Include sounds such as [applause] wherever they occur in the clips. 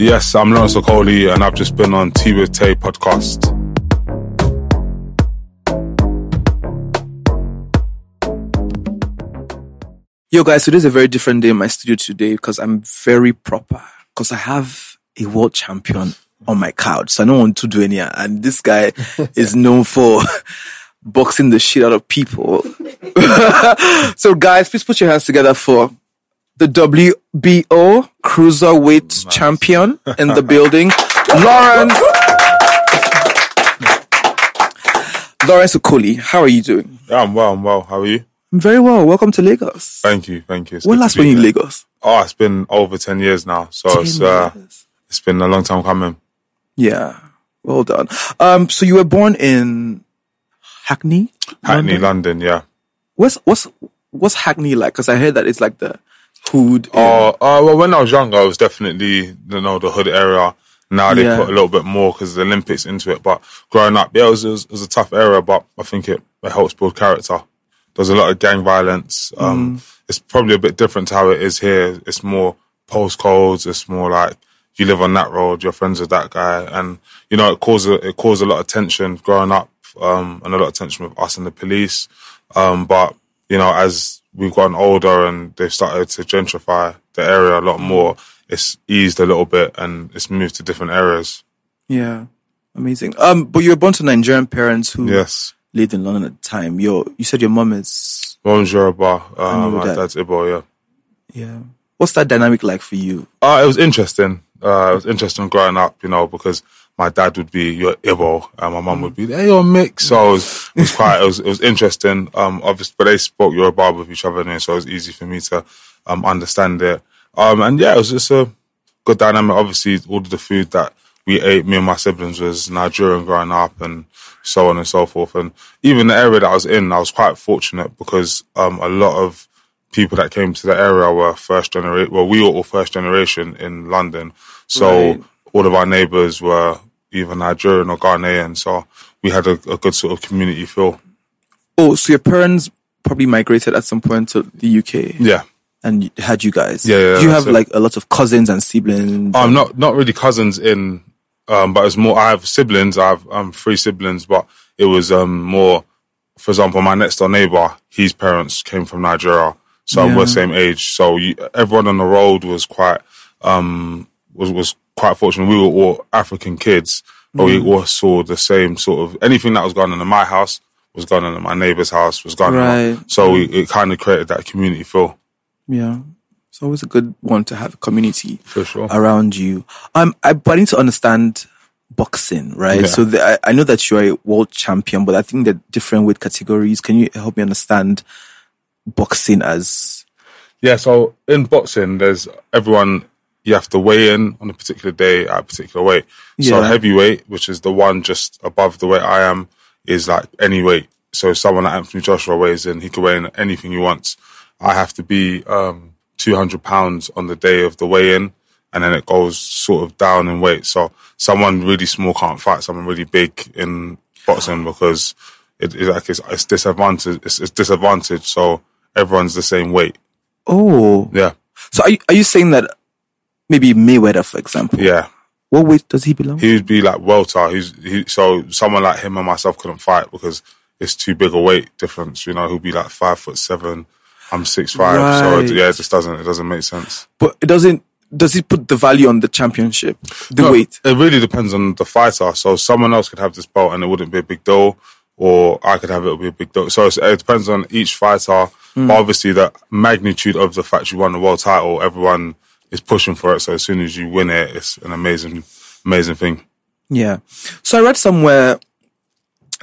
Yes, I'm Lawrence Okoli and I've just been on Tea with Tay podcast. Yo, guys, so this is a very different day in my studio today because I'm very proper because I have a world champion on my couch. So I don't want to do any, and this guy [laughs] is known for [laughs] boxing the shit out of people. [laughs] so, guys, please put your hands together for the WBO cruiserweight champion in the [laughs] building, Lawrence. Lawrence Okoli, how are you doing? Yeah, I'm well, I'm well. How are you? I'm very well. Welcome to Lagos. Thank you, thank you. It's When last were you in. Lagos? Oh, it's been over 10 years now. So it's, uh, it's been a long time coming. Yeah. Well done. Um, so you were born in Hackney? Hackney, London, yeah. What's, what's, what's Hackney like? Cause I heard that it's like the hood. Oh, uh, well, when I was younger, I was definitely, you know, the hood area. Now they Yeah. put a little bit more because the Olympics into it. But growing up, yeah, it was, it was, it was a tough area, but I think it, it helps build character. There's a lot of gang violence. Um, It's probably a bit different to how it is here. It's more postcodes. It's more like you live on that road, you're friends with that guy. And, you know, it caused, a- it caused a lot of tension growing up, um, and a lot of tension with us and the police. Um, but, you know, as we've gotten older and they've started to gentrify the area a lot more, it's eased a little bit and it's moved to different areas. yeah. Amazing. Um, but you were born to Nigerian parents who Yes. lived in London at the time. Your, you said your mom is, Mom's Yoruba, uh, my that. dad's Igbo, yeah. yeah. What's that dynamic like for you? Uh, it was interesting. Uh, it was interesting growing up, you know, because my dad would be your Ibo and my mum would be, hey, you're mixed. So it was, it was quite, it was, it was interesting. Um, obviously, but they spoke Yoruba with each other, and so it was easy for me to, um, understand it. Um, and yeah, it was just a good dynamic. Obviously, all of the food that we ate, me and my siblings, was Nigerian growing up and so on and so forth. And even the area that I was in, I was quite fortunate because, um, a lot of people that came to the area were first generation. Well, we were all first generation in London. So Right. all of our neighbors were either Nigerian or Ghanaian. So we had a, a good sort of community feel. Oh, so your parents probably migrated at some point to the UK Yeah. and had you guys. Yeah, yeah, Do you have it. like a lot of cousins and siblings? I'm not not really cousins in, um, but it's more. I have siblings. I have um three siblings, but it was um more. For example, my next door neighbor, his parents came from Nigeria, so Yeah. we're same age. So you, everyone on the road was quite um was was quite fortunate. We were all African kids, but we all saw the same sort of anything that was going on in my house was going on in my neighbor's house was going Right. on. So we, it kind of created that community feel Yeah. It's always a good one to have a community for sure. around you. Um, I, but I need to understand boxing, right? Yeah. So the, I, I know that you're a world champion, but I think there are different weight categories. Can you help me understand boxing as, Yeah, so in boxing, there's everyone you have to weigh in on a particular day at a particular weight. So Yeah. heavyweight, which is the one just above the weight I am, is like any weight. So someone like Anthony Joshua weighs in, he can weigh in anything he wants. I have to be um, 200 pounds on the day of the weigh in and then it goes sort of down in weight. So someone really small can't fight someone really big in boxing because it, it like it's, it's disadvantage. It's, it's disadvantage. So everyone's the same weight. Oh, Yeah, so are you, are you saying that maybe Mayweather, for example? yeah. What weight does he belong? He would be like welter. He's he, so someone like him and myself couldn't fight because it's too big a weight difference. You know, he'll be like five foot seven. I'm six five. So Right. yeah, it just doesn't it doesn't make sense. but it doesn't. Does he put the value on the championship? The No, weight. It really depends on the fighter. So someone else could have this belt and it wouldn't be a big deal, or I could have it, it would be a big deal. So it's, it depends on each fighter. Hmm. But obviously, the magnitude of the fact you won the world title, everyone is pushing for it. So as soon as you win it, it's an amazing, amazing thing. Yeah. So I read somewhere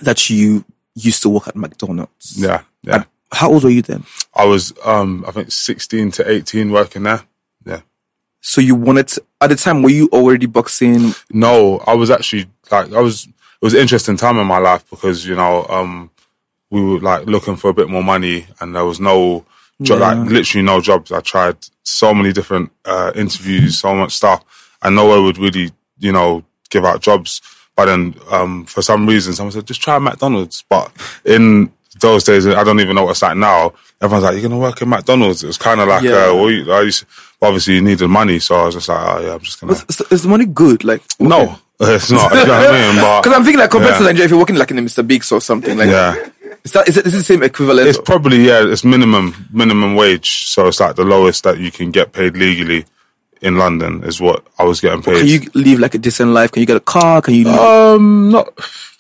that you used to work at McDonald's. Yeah, yeah. And how old were you then? I was, um, I think, sixteen to eighteen working there. Yeah. So you wanted to, at the time, were you already boxing? No, I was actually like I was. It was an interesting time in my life because you know um, we were like looking for a bit more money and there was no Yeah. like literally no jobs. I tried so many different uh, interviews, so much stuff, and nowhere would really you know give out jobs. But then um, for some reason, someone said just try McDonald's. But in those days, I don't even know what it's like now. Everyone's like, "You're gonna work in McDonald's." It was kind of like, Yeah. uh, well, you, used, obviously, you needed money, so I was just like, "Oh yeah, I'm just gonna." Is, is the money good? Like No, [laughs] it's not. You know what I mean? [laughs] Because I'm thinking like compared Yeah. to Nigeria, if you're working like in a Mr. Biggs or something, like yeah, is that is it, is it the same equivalent? it's probably yeah, it's minimum minimum wage. So it's like the lowest that you can get paid legally in London is what I was getting paid. Can you live like a decent life? Can you get a car? Can you? um, not.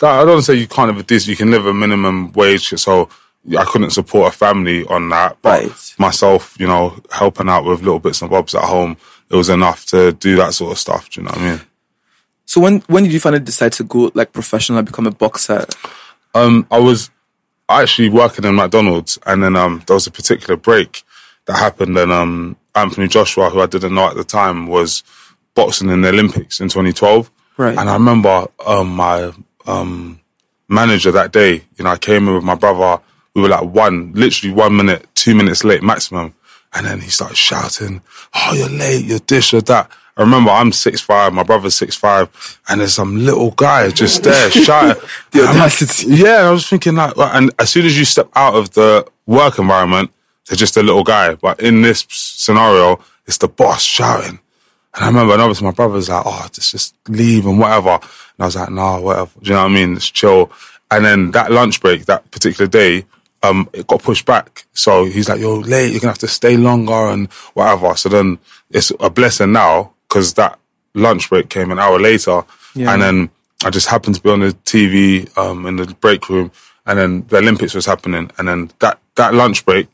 I don't say you can't live a decent. You can live a minimum wage. So I couldn't support a family on that. But Right. myself, you know, helping out with little bits and bobs at home, it was enough to do that sort of stuff. Do you know what I mean? so when when did you finally decide to go like professional and become a boxer? um, I was actually working in McDonald's, and then um, there was a particular break that happened, and um, Anthony Joshua, who I didn't know at the time, was boxing in the Olympics in 2012. Right. And I remember um, my um, manager that day. You know, I came in with my brother. We were like one, literally one minute, two minutes late maximum, and then he started shouting, "Oh, you're late! You're this, you're that." I remember I'm six five, my brother's six five, and there's some little guy just there [laughs] shouting. The like, audacity. yeah, I was thinking like, and as soon as you step out of the work environment, they're just a little guy. But in this scenario, it's the boss shouting. And I remember, and obviously my brother's like, oh, just, just leave and whatever. And I was like, no, whatever. Do you know what I mean? It's chill. And then that lunch break, that particular day, um, it got pushed back. So he's like, you're late. You're going to have to stay longer and whatever. So then it's a blessing now because that lunch break came an hour later. Yeah. And then I just happened to be on the TV, um, in the break room and then the Olympics was happening. And then that, that lunch break,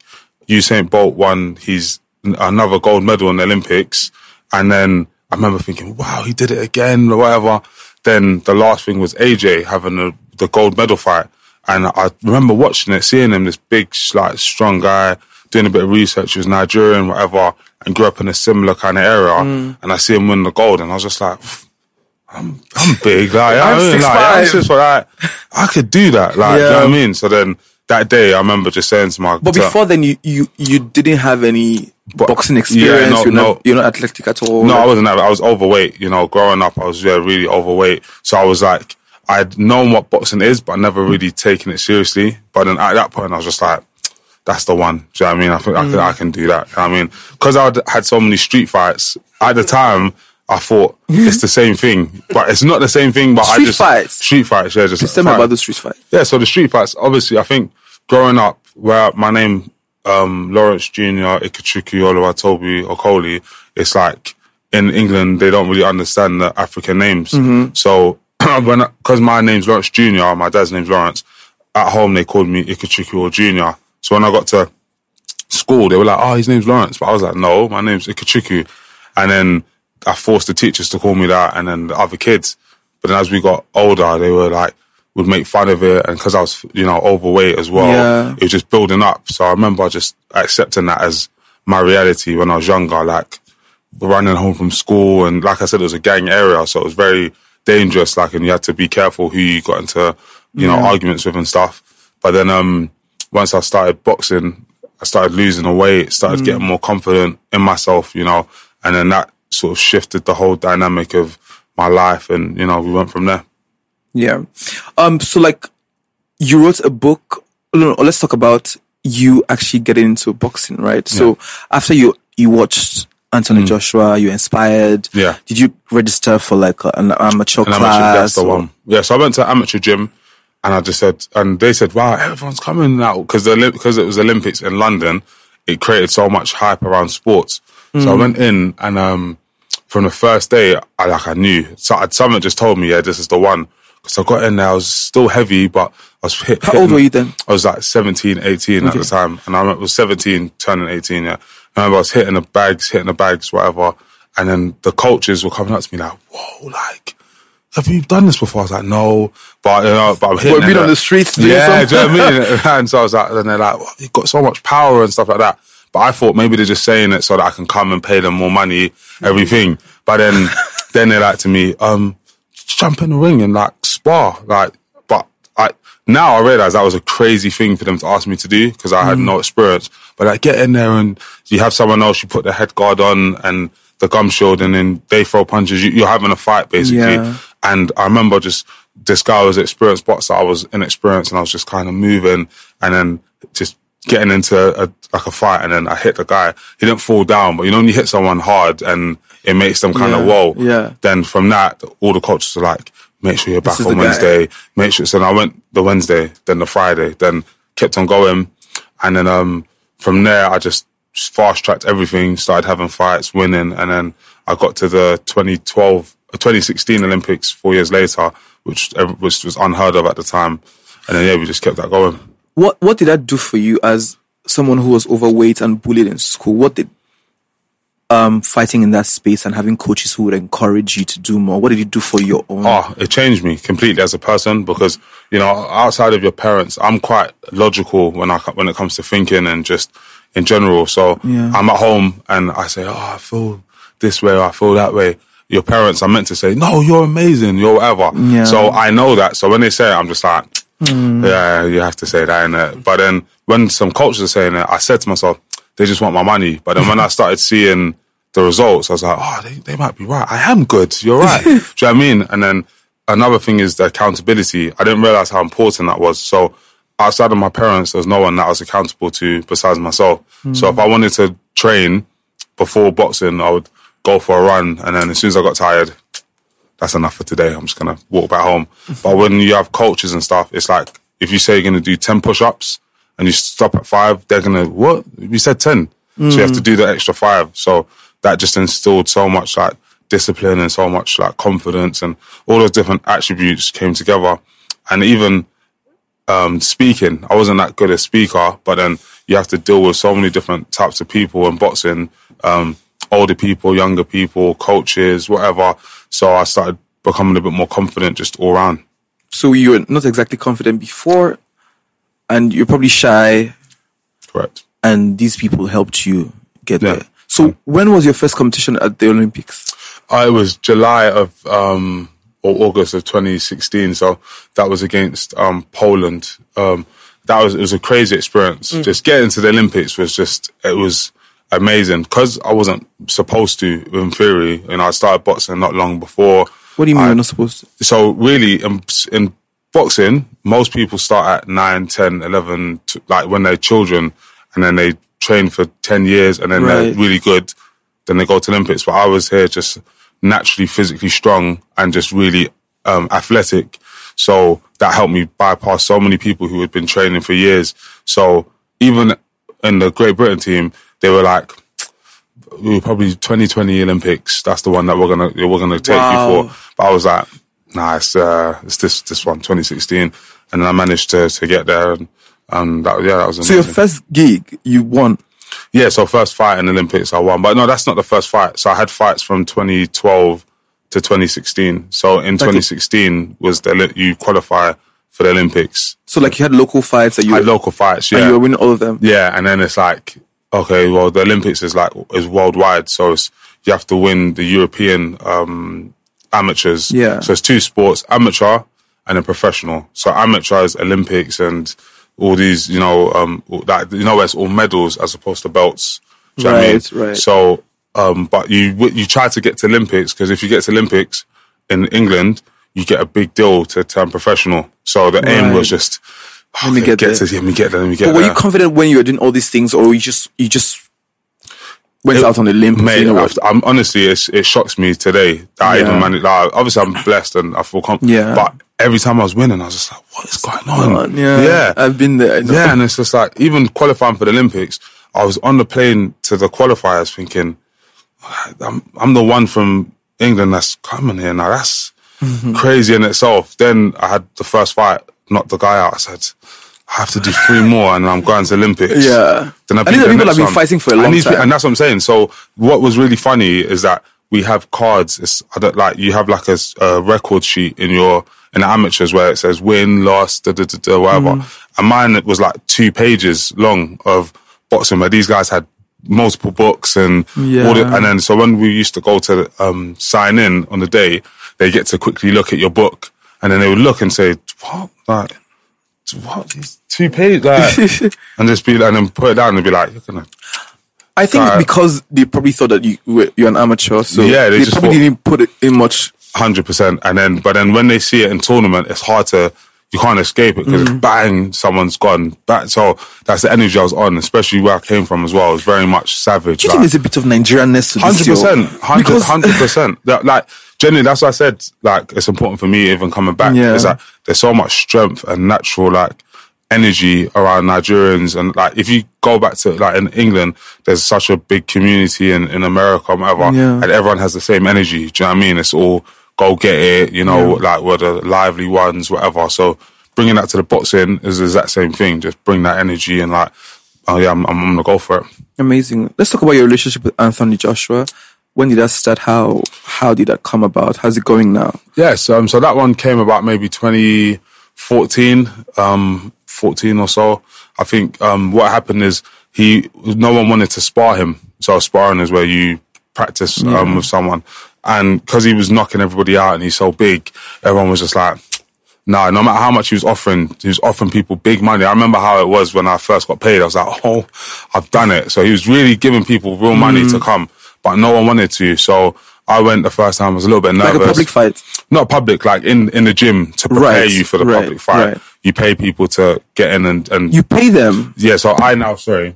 Usain Bolt won his another gold medal in the Olympics. And then I remember thinking, wow, he did it again or whatever. Then the last thing was AJ having the, the gold medal fight. And I remember watching it, seeing him, this big, like, strong guy, doing a bit of research. He was Nigerian, whatever, and grew up in a similar kind of area. Mm. And I see him win the gold, and I was just like, I'm, I'm big, like, [laughs] I'm I mean, like, I'm 6'5". six like, I could do that, like, you know what I mean? So then that day, I remember just saying to my, But before then, you you you didn't have any But- boxing yeah, experience. no, you're not you're not athletic at all. No, I wasn't. I was overweight. You know, growing up, I was yeah really overweight. So I was like, I'd known what boxing is, but I never really taken it seriously. But then at that point, I was just like, that's the one. Do you know what I mean? I think I, can, I mm. can do that. You know I mean, because I had so many street fights at the time. I thought mm-hmm. it's the same thing, but it's not the same thing. But I Street just fights? street fights, yeah. Just tell me about the street fight. Yeah, so the street fights, obviously, I think growing up, where my name, um, Lawrence Jr., Ikechukwu, Oluwatobi, Okoli, it's like in England, they don't really understand the African names. Mm-hmm. So [clears throat] when, cause my name's Lawrence Jr., my dad's name's Lawrence, at home they called me Ikechukwu or Jr. So when I got to school, they were like, oh, his name's Lawrence. But I was like, no, my name's Ikechukwu. And then I forced the teachers to call me that and then the other kids. But then as we got older, they were like, would make fun of it. And cause I was, you know, overweight as well, Yeah. it was just building up. So I remember just accepting that as my reality when I was younger, like running home from school. And like I said, it was a gang area. So it was very dangerous. Like, and you had to be careful who you got into, you know, arguments with and stuff. But then, um, once I started boxing, I started losing the weight, started getting more confident in myself, you know, and then that sort of shifted the whole dynamic of my life, and you know, we went from there. Yeah. Um. So like, you wrote a book. No, no, let's talk about you actually getting into boxing, right? So after you you watched Anthony Joshua, you inspired. Mm. Yeah. Did you register for like an amateur And class? amateur, that's the one. Yeah, so I went to amateur gym, and I just said, and they said, "Wow, everyone's coming now because the because it was Olympics in London. It created so much hype around sports. So I went in, and um, from the first day, I like I knew. So I'd, someone just told me, "Yeah, this is the one." Because I got in there, I was still heavy, but I was hit. How old were you then? I was like 17, 18 at the time. And I was 17, turning 18, yeah. I remember I was hitting the bags, hitting the bags, whatever. And then the coaches were coming up to me like, whoa, like, have you done this before? I was like, no. But, you know, but I'm hitting been on the streets doing Yeah, do you know what I mean? [laughs] And so I was like, and they're like, well, you've got so much power and stuff like that. But I thought maybe they're just saying it so that I can come and pay them more money, everything. But then, [laughs] then they're like to me, um, just jump in the ring and like spar. Like, but I, now I realize that was a crazy thing for them to ask me to do because I had Mm. no experience. But like, get in there and you have someone else, you put the head guard on and the gum shield and then they throw punches. You, you're having a fight basically. Yeah. And I remember just this guy was experienced boxer. I was inexperienced and I was just kind of moving and then just getting into a, like a fight and then I hit the guy. He didn't fall down, but you know, when you hit someone hard and it makes them kind Yeah, of whoa. yeah. Then from that, all the coaches are like, make sure you're back on the guy. Wednesday. Make sure. So then I went the Wednesday, then the Friday, then kept on going. And then, um, from there, I just fast tracked everything, started having fights, winning. And then I got to the 2012, uh, 2016 Olympics four years later, which, was unheard of at the time. And then, yeah, we just kept that going. What What did that do for you as someone who was overweight and bullied in school? What did um fighting in that space and having coaches who would encourage you to do more? What did you do for your own? Oh, it changed me completely as a person because you know, outside of your parents, I'm quite logical when I when it comes to thinking and just in general. So Yeah. I'm at home and I say, "Oh, I feel this way, I feel that way." Your parents are meant to say, "No, you're amazing, you're whatever." Yeah. So I know that. So when they say it, I'm just like, mm. "Yeah, you have to say that." But then when some coaches are saying it, I said to myself, "They just want my money." But then when I [laughs] started seeing the results, I was like, "Oh, they, they might be right. I am good. You're [laughs] right." Do you know what I mean? And then another thing is the accountability. I didn't realize how important that was. So outside of my parents, there's no one that I was accountable to besides myself. So mm. if I wanted to train before boxing, I would go for a run, and then as soon as I got tired, that's enough for today. I'm just gonna walk back home. [laughs] But when you have coaches and stuff, it's like if you say you're gonna do ten push-ups and you stop at five, they're gonna what? We said ten, so you have to do the extra five. So that just instilled so much like discipline and so much like confidence and all those different attributes came together. And even um, speaking, I wasn't that good a speaker, but then you have to deal with so many different types of people in boxing, um, older people, younger people, coaches, whatever. So I started becoming a bit more confident just all around. So you were not exactly confident before, and you're probably shy, Correct. and these people helped you get Yeah. there. So when was your first competition at the Olympics? Uh, it was July of um, or August of 2016. So that was against um, Poland. Um, that was it was a crazy experience. Just getting to the Olympics was just it was amazing because I wasn't supposed to. In theory, and I started boxing not long before. What do you mean I- you're not supposed to? so really in, in boxing most people start at 9 10 11 t- like when they're children and then they train for 10 years and then they're really good then they go to olympics but i was here just naturally physically strong and just really um, athletic so that helped me bypass so many people who had been training for years so even in the great britain team they were like we were probably 2020 Olympics. That's the one that we're gonna we're gonna take Wow. you for. But I was like, nah, it's uh, it's this this one, 2016, and then I managed to to get there, and, and that yeah, that was amazing. So your first gig, you won. yeah, so first fight in the Olympics I won, but no, that's not the first fight. So I had fights from 2012 to 2016. So in 2016 was the you qualify for the Olympics. So like you had local fights that you had local fights, and yeah. you were winning all of them. Yeah, and then it's like, okay, well, the Olympics is like is worldwide, so it's, you have to win the European um, amateurs. Yeah. So it's two sports: amateur and a professional. So amateur is Olympics and all these, you know, um, that you know, it's all medals as opposed to belts. Do you know what I mean? Right, right. So Um, but you you try to get to Olympics because if you get to Olympics in England, you get a big deal to turn professional. So the aim was just Let me get get there. let me get there, let me get But were there. you confident when you were doing all these things, or you just you just went It- out on the limb? Mate, you know I'm honestly, it's, it shocks me today that I even managed. Like, obviously, I'm blessed and I feel confident. Yeah. But every time I was winning, I was just like, "What is going on?" yeah, yeah, I've been there. Yeah. And it's just like even qualifying for the Olympics, I was on the plane to the qualifiers thinking, "I'm I'm the one from England that's coming here now. That's Mm-hmm. crazy in itself." Then I had the first fight, knocked the guy out. I said. I have to do three more and I'm going to Olympics. Yeah. Then I and these the people have been one. fighting for a And long these pe- time. And that's what I'm saying. So what was really funny is that we have cards. It's I don't, like you have like a record sheet in your in the amateurs where it says win, loss, da da da, da whatever. Mm. And mine was like two pages long of boxing where these guys had multiple books and all the, Yeah. and then so when we used to go to um, sign in on the day, they get to quickly look at your book and then they would look and say, "What? Like, what? These two pages?" Like, [laughs] and just be like, and then put it down and be like, "You're gonna." I think because they probably thought that you were you're an amateur, so Yeah, they they, just probably thought- didn't put it in much. hundred percent. And then, but then when they see it in tournament, it's hard to you can't escape it because mm. bang, someone's gone. Back, so that's the energy I was on, especially where I came from as well. It was very much savage. Do you think there's a bit of Nigerianness to this? Hundred percent, hundred percent. [laughs] Like genuinely, that's why I said like it's important for me even coming back. Yeah. Is that there's so much strength and natural like energy around Nigerians and like if you go back to like in England, there's such a big community in in America, and whatever, Yeah. and everyone has the same energy. Do you know what I mean? It's all go get it, you know, like we're the lively ones, whatever. So bringing that to the boxing is the exact same thing. Just bring that energy and like, oh yeah, I'm, I'm gonna go for it. Amazing. Let's talk about your relationship with Anthony Joshua. When did that start? How how did that come about? How's it going now? Yes, um, so that one came about maybe 2014, um, 14 or so. I think um, what happened is he, no one wanted to spar him. So sparring is where you practice um, with someone, and because he was knocking everybody out and he's so big, everyone was just like. No, no matter how much he was offering, he was offering people big money. I remember how it was when I first got paid. I was like, oh, I've done it. So he was really giving people real money Mm. to come, but no one wanted to. So I went the first time. I was a little bit nervous Like a public fight. not public, like in, in the gym to prepare Right, you for the right, public fight. right. You pay people to get in and, and You pay them. yeah, so I now, sorry,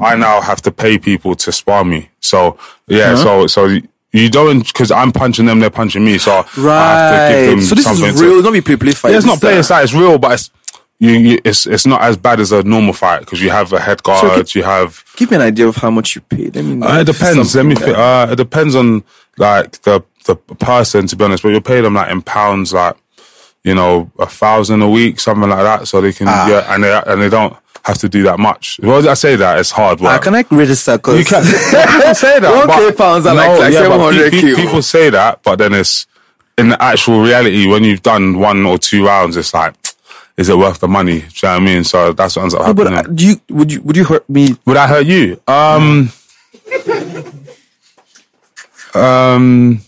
I now have to pay people to spar me. So yeah, so, so you don't, cause I'm punching them, they're punching me. So I have to give Right. them So this something is to- real. It's not be play fight. yeah, it's not uh, side, it's real, but it's, you, you, it's, it's not as bad as a normal fight because you have a head guard, you have, Give me an idea of how much you paid. I mean, uh, it depends. Let me. like- uh, it depends on like the the person, to be honest. But you pay them like in pounds, like you know, a thousand a week, something like that, so they can Ah. yeah, and they and they don't have to do that much. Well, I say that it's hard Ah, work. can I register? Cause you can [laughs] people say that. 1K pounds are like- like but 700 pe- pe- People say that, but then it's in the actual reality when you've done one or two rounds, it's like. Is it worth the money? Do you know what I mean? So that's what ends up but happening. uh, do you would you would you hurt me? Would I hurt you? Um, [laughs] um,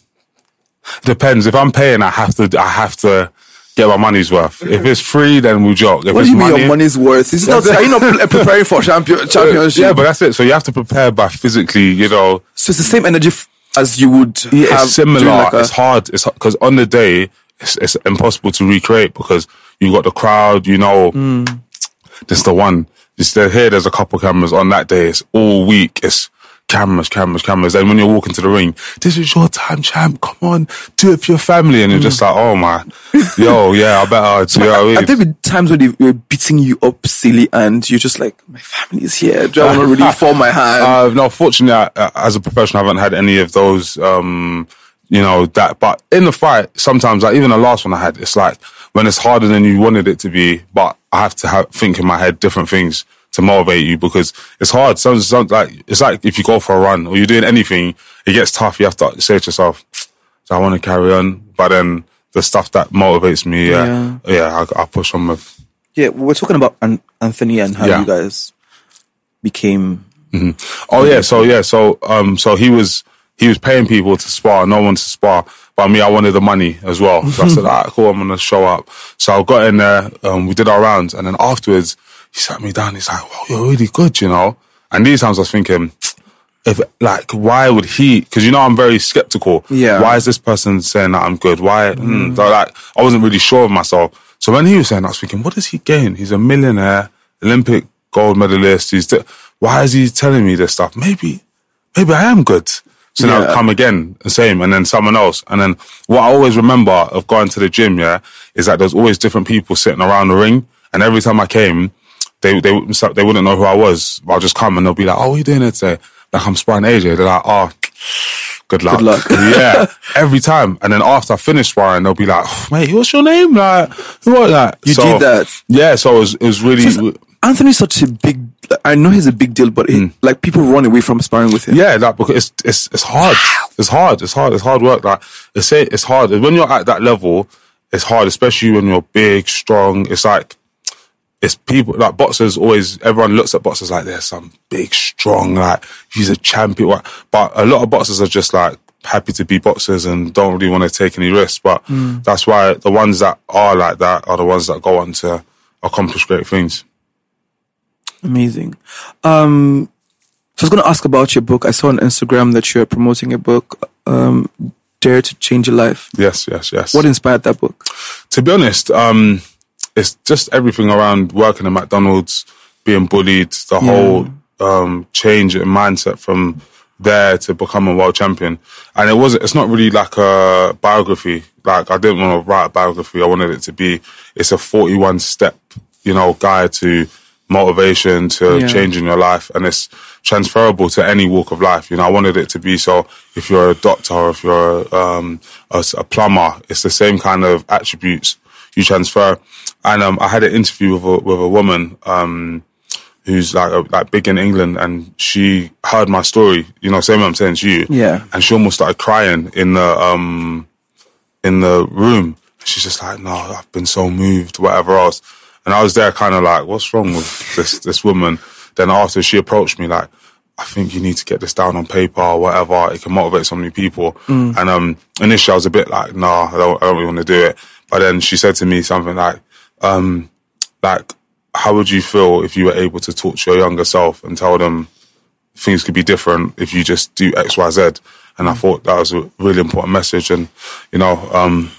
depends. If I'm paying, I have to. I have to get my money's worth. If it's free, then we'll joke. If What it's do you mean money, your money's worth? Is it not? Are you not preparing for champion [laughs] championship? yeah, but that's it. So you have to prepare by physically. You know, so it's the same energy f- as you would yeah, have it's similar. like a- it's hard. It's because on the day, it's, it's impossible to recreate because you got the crowd. You know, Hmm. this the one. It's the, here. There's a couple cameras on that day. It's all week. It's cameras, cameras, cameras. And when you're walking to the ring, this is your time, champ. Come on, do it for your family. And you're just like, oh my, [laughs] yo, yeah, I better. Do you know what I mean? Have there been times when they were beating you up silly and you're just like, my family is here. Do I want to really [laughs] fall my hand? Uh, no, fortunately, I, uh, as a professional, I haven't had any of those. Um, you know that, but in the fight, sometimes, like even the last one I had, it's like when it's harder than you wanted it to be, but I have to have, think in my head different things to motivate you because it's hard. Sounds, sounds like it's like if you go for a run or you're doing anything, it gets tough. You have to say to yourself, "I want to carry on," but then the stuff that motivates me, yeah, yeah, I, I push on with. yeah, we're talking about An- Anthony and how Yeah. you guys became. Oh yeah, so yeah, so um, so he was he was paying people to spar, no one to spar, but me, I wanted the money as well. So I said, [laughs] "Alright, cool, I'm gonna show up." So I got in there, um, we did our rounds, and then afterwards, he sat me down. He's like, "Wow, you're really good," you know. And these times I was thinking, if like why would he? Because you know I'm very skeptical. Yeah. Why is this person saying that I'm good? Why? Mm. So, like I wasn't really sure of myself. So when he was saying, that, I was thinking, what does he gain? He's a millionaire, Olympic gold medalist. He's t- why is he telling me this stuff? Maybe, maybe I am good. So now come again, the same, and then someone else. And then what I always remember of going to the gym, yeah, is that there's always different people sitting around the ring. And every time I came, they they wouldn't they wouldn't know who I was. I'll just come and they'll be like, "Oh, what are you doing here today?" Like I'm sparring AJ. They're like, "Oh, [sniffs] good luck." Good luck. [laughs] yeah, [laughs] every time. And then after I finish sparring, they'll be like, oh, "Mate, what's your name?" Like, who was that? You did that? Yeah. So it was it was really. So Anthony's such a big. I know he's a big deal, but he, mm. like people run away from sparring with him. Yeah, like because it's it's it's hard. It's hard. It's hard. It's hard work. Like it's it's hard when you're at that level. It's hard, especially when you're big, strong. It's like it's people like boxers. Always everyone looks at boxers like they're some big, strong. Like he's a champion. But a lot of boxers are just like happy to be boxers and don't really want to take any risks. But that's why the ones that are like that are the ones that go on to accomplish great things. Amazing. Um, so I was going to ask about your book. I saw on Instagram that you're promoting a book, um, Dare to Change Your Life. Yes, yes, yes. What inspired that book? to be honest, um, it's just everything around working at McDonald's, being bullied, the whole um, change in mindset from there to become a world champion. And it was it's not really like a biography. Like I didn't want to write a biography. I wanted it to be it's a 41 step, you know, guide to motivation to Yeah. changing your life and it's transferable to any walk of life. You know, I wanted it to be so if you're a doctor or if you're um, a, a plumber, it's the same kind of attributes you transfer. And um, I had an interview with a, with a woman um, who's like a, like big in England, and she heard my story. You know, same way I'm saying to you. Yeah. And she almost started crying in the um in the room. She's just like, "No, I've been so moved, whatever else." And I was there, kind of like, "What's wrong with this this woman?" Then after she approached me, like, "I think you need to get this down on paper or whatever. It can motivate so many people." And um, initially, I was a bit like, "No, I don't, I don't really want to do it." But then she said to me something like, um, "Like, how would you feel if you were able to talk to your younger self and tell them?" things could be different if you just do X, Y, Z. And I thought that was a really important message. And, you know, um,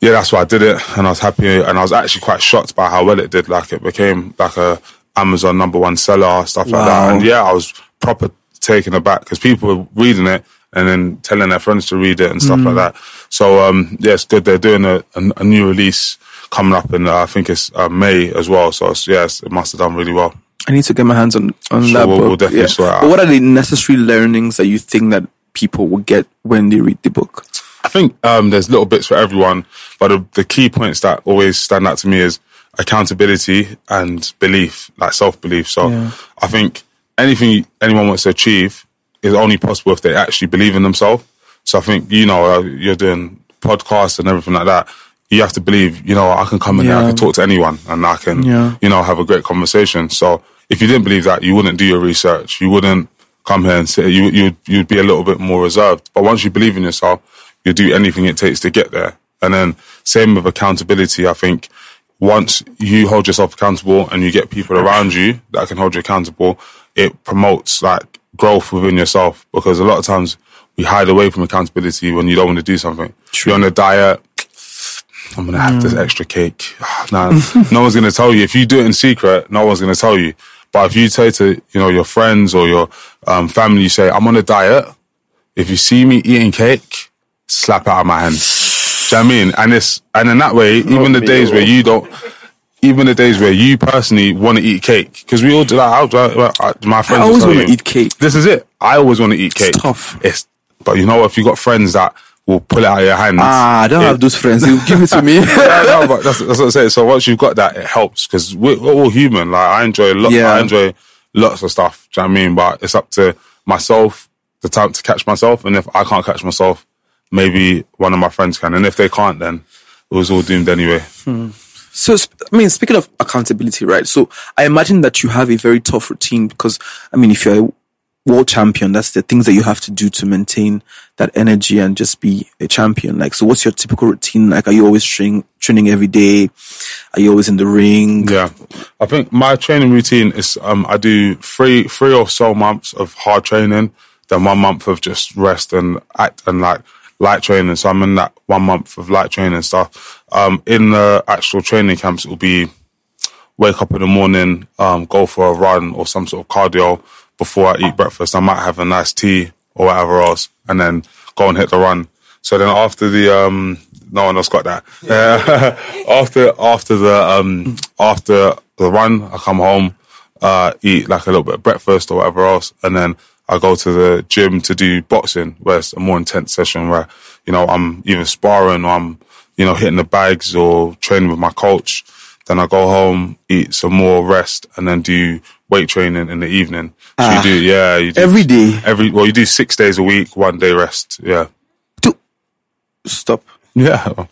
yeah, that's why I did it. And I was happy. And I was actually quite shocked by how well it did. Like it became like a Amazon number one seller, stuff like that. And yeah, I was proper taken aback because people were reading it and then telling their friends to read it and stuff like that. So, um, yeah, it's good. They're doing a, a, a new release coming up and uh, I think it's uh, May as well. So, yes, it must have done really well. I need to get my hands on, on Sure, that we'll- book. we'll definitely sort it out. But what are the necessary learnings that you think that people will get when they read the book? I think um, there's little bits for everyone, but the, the key points that always stand out to me is accountability and belief, like self belief. So Yeah. I think anything anyone wants to achieve is only possible if they actually believe in themselves. So I think you know uh, you're doing podcasts and everything like that. You have to believe, you know, I can come in there, I can talk to anyone, and I can, Yeah. you know, have a great conversation. So if you didn't believe that, you wouldn't do your research. You wouldn't come here and say you you you'd be a little bit more reserved. But once you believe in yourself, you do anything it takes to get there. And then same with accountability. I think once you hold yourself accountable and you get people around you that can hold you accountable, it promotes like growth within yourself. Because a lot of times we hide away from accountability when you don't want to do something. You're on a diet. I'm gonna have this extra cake. no, no one's gonna tell you. If you do it in secret, no one's gonna tell you. But if you say to you know your friends or your um, family, you say, "I'm on a diet." If you see me eating cake, slap it out of my hand. Do you know what I mean? And it's and in that way, even the days where you don't, even the days where you personally want to eat cake, because we all do that. I, I, my friends, I always want to eat cake. This is it. I always want to eat cake. tough. It's but you know if you got friends that will pull it out of your hands. Ah, I don't it- have those friends. Will give it to me. [laughs] yeah, no, but that's, that's what I'm saying. So once you've got that, it helps because we're, we're all human. Like I enjoy lot. Yeah. I enjoy lots of stuff. Do you know what I mean? But it's up to myself, the time to catch myself. And if I can't catch myself, maybe one of my friends can. And if they can't, then it was all doomed anyway. So, I mean, speaking of accountability, right? So, I imagine that you have a very tough routine because, I mean, if you're a world champion, that's the things that you have to do to maintain that energy and just be a champion. Like, so what's your typical routine? Like, are you always train, training every day? Are you always in the ring? Yeah, I think my training routine is um, I do three three or so months of hard training, then one month of just rest and act and like light training. So I'm in that one month of light training stuff. Um, in the actual training camps, it will be wake up in the morning, um, go for a run or some sort of cardio before I eat breakfast. I might have a nice tea or whatever else, and then go and hit the run. So then after the um, no one else got that. [laughs] After after the um, after the run, I come home, uh, eat like a little bit of breakfast or whatever else, and then I go to the gym to do boxing, where it's a more intense session where you know I'm either sparring or I'm you know hitting the bags or training with my coach. Then I go home, eat some more rest, and then do weight training in the evening. So you ah. do, yeah, you do Every day? Every well, you do six days a week, one day rest. Yeah, Do- Stop. yeah.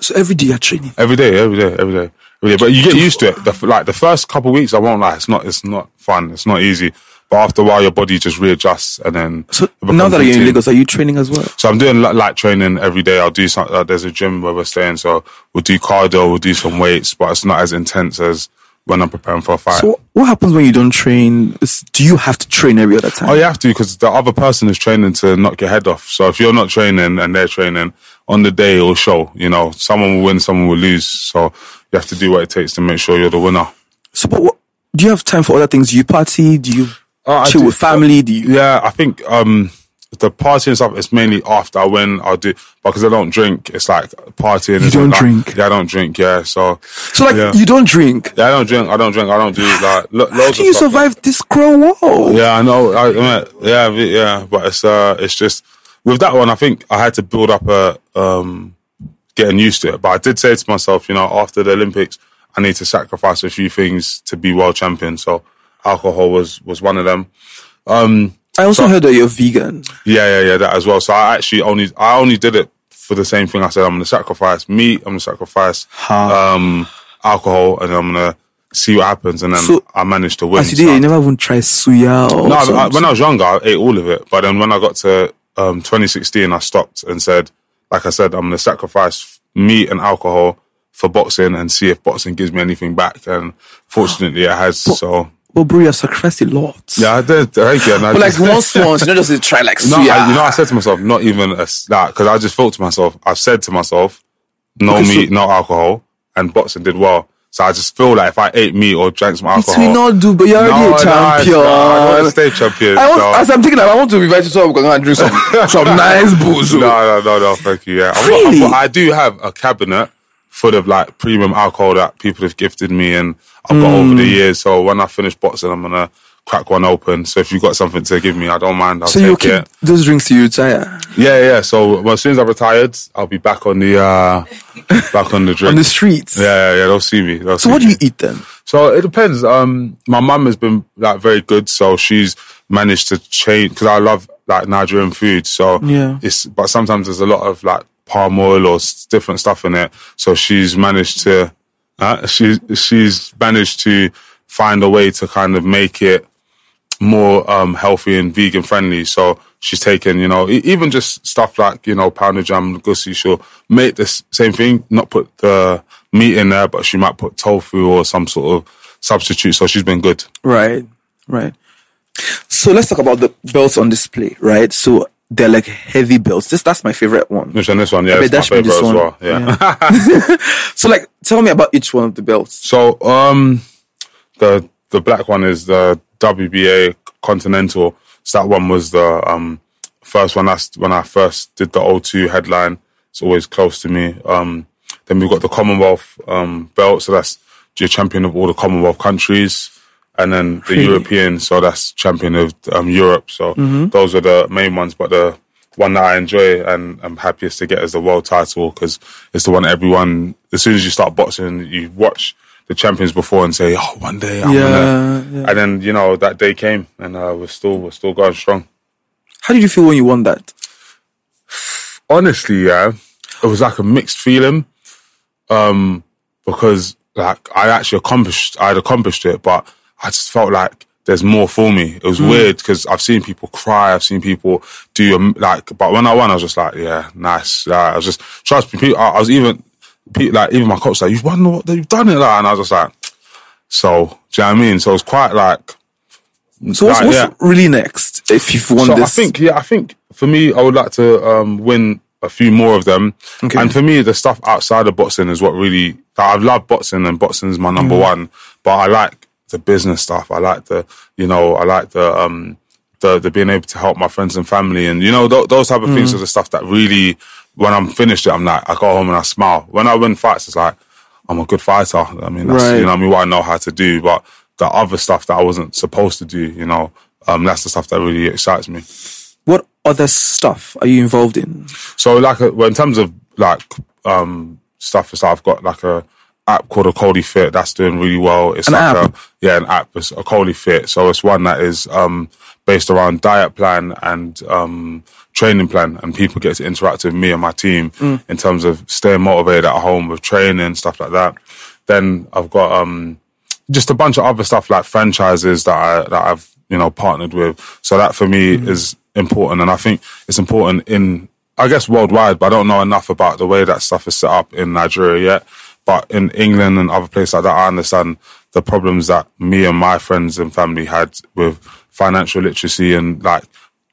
So every day you're training. Every day, every day, every day, every day. But you get used to it. The, like the first couple of weeks, I won't lie, it's not, it's not fun. It's not easy. But after a while, your body just readjusts, and then So now that you're in. Lagos, are you training as well? So I'm doing light training every day. I'll do some. Uh, there's a gym where we're staying, so we'll do cardio, we'll do some weights, but it's not as intense as when I'm preparing for a fight. So what happens when you don't train? Do you have to train every other time? Oh, you have to because the other person is training to knock your head off. So if you're not training and they're training, on the day it'll show. You know, someone will win, someone will lose. So you have to do what it takes to make sure you're the winner. So, but what, do you have time for other things? Do you party? Do you I chill do. with family? Do you? Yeah, I think um the party and stuff is mainly after when. I'll do because I don't drink. It's like partying. You don't like- drink? Yeah, I don't drink. Yeah, so So, like, Yeah. you don't drink. yeah, I don't drink. I don't drink. I don't do like lo- How do you stuff. survive this cruel world? Yeah, I know. I, I mean, yeah, yeah, but it's uh, it's just with that one. I think I had to build up a um, getting used to it. But I did say to myself, you know, after the Olympics, I need to sacrifice a few things to be world champion. So alcohol was was one of them. Um, I also So- heard that you're vegan. yeah, yeah, yeah, that as well. So I actually only I only did it for the same thing. I said I'm going to sacrifice meat. I'm going to sacrifice um, alcohol, and I'm going to see what happens. And then So- I managed to win. Did, so- you never even try suya or no, I, I, when I was younger, I ate all of it. But then when I got to um, 2016, I stopped and said, like I said, I'm going to sacrifice meat and alcohol for boxing and see if boxing gives me anything back. And fortunately, it has. So Well, you have sacrificed a lot. yeah, I did. Thank you. And I But like just- once, once, you know, just to try like no. I, you know, I said to myself, not even a that because I just thought to myself, I've said to myself, no Okay, so- meat, no alcohol, and boxing did well. So I just feel like if I ate meat or drank some alcohol, will not do, but you're already No, a champion. no, I want to stay champion. I want, so- as I'm thinking, I want to invite you to because I'm gonna drink some some [laughs] nice booze. No, no, no, no, thank you. Yeah, Really? I've I do have a cabinet full of like premium alcohol that people have gifted me, and I've got over Mm. the years. So when I finish boxing, I'm gonna crack one open. So if you've got something to give me, I don't mind. I'll So you keep it. those drinks till you retire Yeah, yeah. So well, as soon as I've retired, I'll be back on the uh [laughs] back on the drink. on the streets. yeah, yeah, yeah. They'll see me. They'll So see what do you eat then? So it depends. Um, my mum has been like very good, so she's managed to change because I love like Nigerian food. So Yeah. it's but sometimes there's a lot of like palm oil or different stuff in it. So she's managed to, uh, she she's managed to find a way to kind of make it more um healthy and vegan friendly. So she's taken, you know, even just stuff like you know pounded yam, egusi. She'll make this same thing, not put the meat in there, but she might put tofu or some sort of substitute. So she's been good. Right, right. So let's talk about the belts on display, right? So they're like heavy belts. This that's my favorite one. Which one? This one, yeah, it's my that should be favorite as well. Yeah. [laughs] [laughs] So like, tell me about each one of the belts. So um, the the black one is the WBA Continental. So that one was the um first one. That's when I first did the O2 headline. It's always close to me. Um, then we've got the Commonwealth um belt. So that's you're champion of all the Commonwealth countries. And then the Really? European, so that's champion of um, Europe. So Mm-hmm. those are the main ones. But the one that I enjoy and I'm happiest to get is the world title because it's the one everyone. As soon as you start boxing, you watch the champions before and say, "Oh, one day I'm Yeah, gonna." yeah. And then you know that day came, and uh, we're still we're still going strong. How did you feel when you won that? honestly, yeah, it was like a mixed feeling. Um, because like I actually accomplished, I had accomplished it, but I just felt like there's more for me. It was weird because I've seen people cry, I've seen people do like, but when I won, I was just like, yeah, nice. Yeah, I was just trust me. People, I, I was even like even my coach like, you've won what you've done it," like, and I was just like, "So, do you know what I mean?" So it's quite like So what's, Right, what's yeah. really next if you've won so this? I think, yeah, I think for me, I would like to um, win a few more of them. Okay. And for me, the stuff outside of boxing is what really. I've loved boxing, and boxing is my number Mm. one. But I like the business stuff. I like the, you know, I like the um, the the being able to help my friends and family, and you know, th- those type of things Mm. are the stuff that really. When I'm finished, it, I'm like, I go home and I smile. When I win fights, it's like I'm a good fighter. I mean, that's Right. you know, I mean, what I know how to do. But the other stuff that I wasn't supposed to do, you know, um, that's the stuff that really excites me. what other stuff are you involved in? So like, uh, well, in terms of like um stuff, so I've got like a app called Okolie Fit that's doing really well. It's An like app? a yeah, an app. It's Okolie Fit. So it's one that is um based around diet plan and um training plan, and people get to interact with me and my team Mm. in terms of staying motivated at home with training stuff like that. Then I've got um just a bunch of other stuff like franchises that I that I've you know partnered with. So that for me is important, and I think it's important in I guess worldwide, but I don't know enough about the way that stuff is set up in Nigeria yet. But in England and other places like that, I understand the problems that me and my friends and family had with financial literacy and like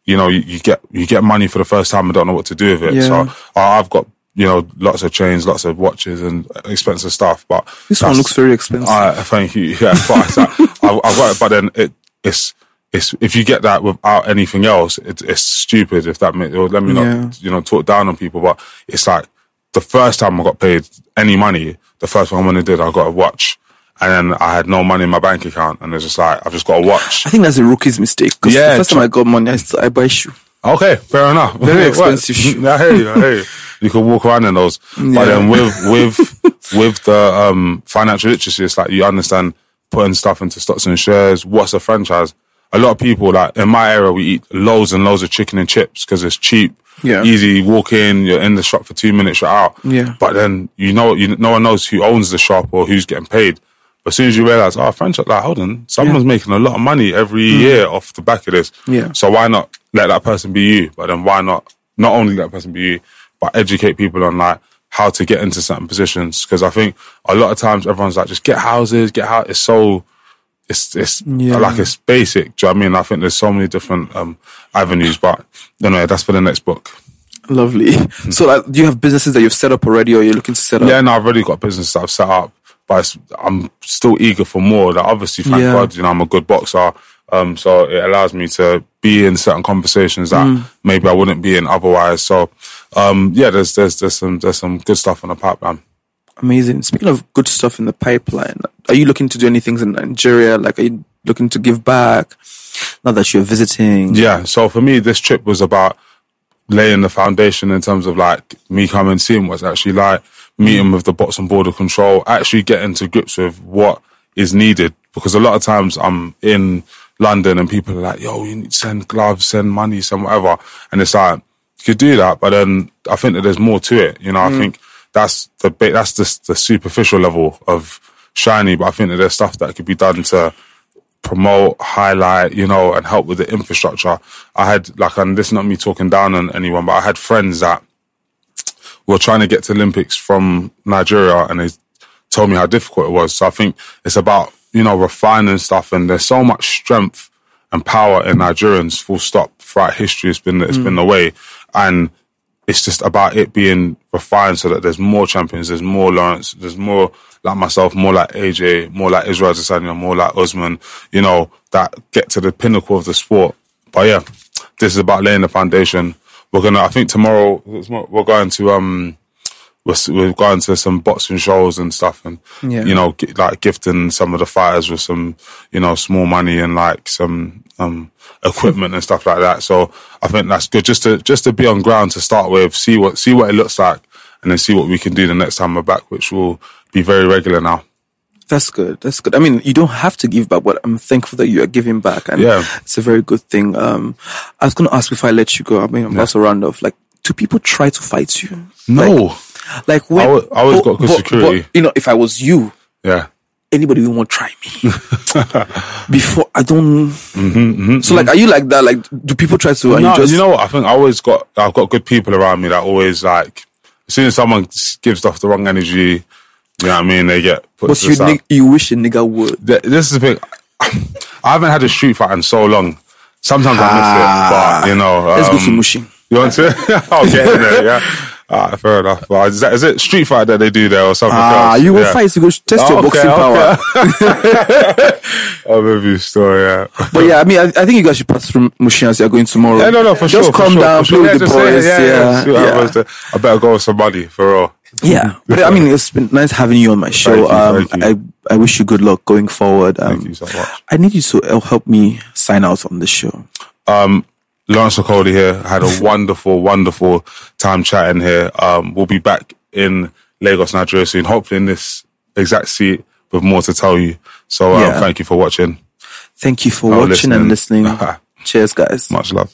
you know you, you get you get money for the first time and don't know what to do with it. Yeah. So I- I've got you know lots of chains, lots of watches and expensive stuff, but This one looks very expensive. uh, thank you. [laughs] Yeah, but like, I, I've got it, but then it, it's it's if you get that without anything else, it, it's stupid. If that makes, let me not Yeah. you know talk down on people, but it's like the first time I got paid any money, the first one when I did, I got a watch, and then I had no money in my bank account, and it's just like I've just got a watch. I think that's a rookie's mistake. Because Yeah, the first time I got money, I, I buy shoe. Okay, fair enough. Very [laughs] expensive [laughs] shoe. I hear you. I hear you. You can walk around in those, but then with [laughs] with with the um, financial literacy, it's like you understand putting stuff into stocks and shares. What's a franchise? A lot of people, like in my area, we eat loads and loads of chicken and chips because it's cheap, Yeah. easy. Walk in, you're in the shop for two minutes, you're out. Yeah. But then you know, you no one knows who owns the shop or who's getting paid. But as soon as you realize, oh, franchise, like, hold on, someone's making a lot of money every year off the back of this. Mm. Yeah. So why not let that person be you? But then why not not only let that person be you, but educate people on like how to get into certain positions? Because I think a lot of times everyone's like, just get houses, get how it's so it's it's Yeah. like it's basic. Do you know what I mean? I think there's so many different um avenues, but anyway, that's for the next book. Lovely. So, like, do you have businesses that you've set up already, or you're looking to set up? Yeah, no, I've already got businesses that I've set up, but I'm still eager for more. Like, obviously, thank Yeah. God, you know, I'm a good boxer. Um, so it allows me to be in certain conversations that Mm. maybe I wouldn't be in otherwise. So, um, yeah, there's, there's, there's some, there's some good stuff on the pipeline. Amazing. Speaking of good stuff in the pipeline, are you looking to do any things in Nigeria? Like, are you looking to give back now that you're visiting? Yeah. So for me, this trip was about laying the foundation in terms of like me coming and seeing what's actually like, meeting with the boxing board of control, actually getting to grips with what is needed. Because a lot of times I'm in London and people are like, yo, you need to send gloves, send money, send whatever. And it's like, you could do that, but then I think that there's more to it. You know, I mm. think that's the that's the, the superficial level of shiny, but I think that there's stuff that could be done to promote, highlight, you know, and help with the infrastructure. I had like, and this is not me talking down on anyone, but I had friends that were trying to get to Olympics from Nigeria and they told me how difficult it was. So I think it's about, you know, refining stuff and there's so much strength and power in Nigerians, full stop. Throughout history, it's been, it's been mm. the way. And it's just about it being refined so that there's more champions, there's more Lawrence, there's more like myself, more like AJ, more like Israel Adesanya, more like Usman, you know, that get to the pinnacle of the sport. But yeah, this is about laying the foundation. We're gonna, I think tomorrow, we're going to, um, we're, we're going to some boxing shows and stuff and, Yeah. you know, like gifting some of the fighters with some, you know, small money and like some, um, equipment and stuff like that. So I think that's good just to, just to be on ground to start with, see what, see what it looks like and then see what we can do the next time we're back, which will be very regular now. That's good. That's good. I mean, you don't have to give back, but I'm thankful that you are giving back. And Yeah. it's a very good thing. Um, I was going to ask before I let you go. I mean, I'm also round off. Like, do people try to fight you? No. Like, when, I al- I always got good security. you know, if I was you, Yeah. anybody will won't try me. [laughs] Before I don't. Mm-hmm, So, like, are you like that? Like, do people try to? No, you just you know what? I think I always got I've got good people around me that always like as soon as someone gives off the wrong energy, you know what I mean, they get put What to you the side. nig- you wish a nigga would. Th- This is the thing. I haven't had a street fight in so long. Sometimes I miss it, but you know, Let's go to um, Mushin. You want to? I'll get in there. Yeah. [laughs] Ah, fair enough. But is, that, is it street fight that they do there or something Ah, else? you will Yeah. fight to go test your Okay, boxing okay. power. [laughs] I'll give you story. Yeah. But yeah, I mean, I, I think you guys should pass through Mushin as you're going tomorrow. Yeah, no, no, for Just sure. for calm sure, down, for sure. play Yeah, with the just say boys. Yeah, yeah. yeah. I better go with somebody for real. Yeah, but I mean, it's been nice having you on my show. Thank you, um, I I wish you good luck going forward. Um, Thank you so much. I need you to help me sign out on the show. Um, Lawrence Okolie here. Had a [laughs] wonderful, wonderful time chatting here. Um, we'll be back in Lagos, Nigeria soon. Hopefully in this exact seat with more to tell you. So um, Yeah. thank you for watching. Thank you for Oh, watching and listening. listening. [laughs] Cheers, guys. Much love.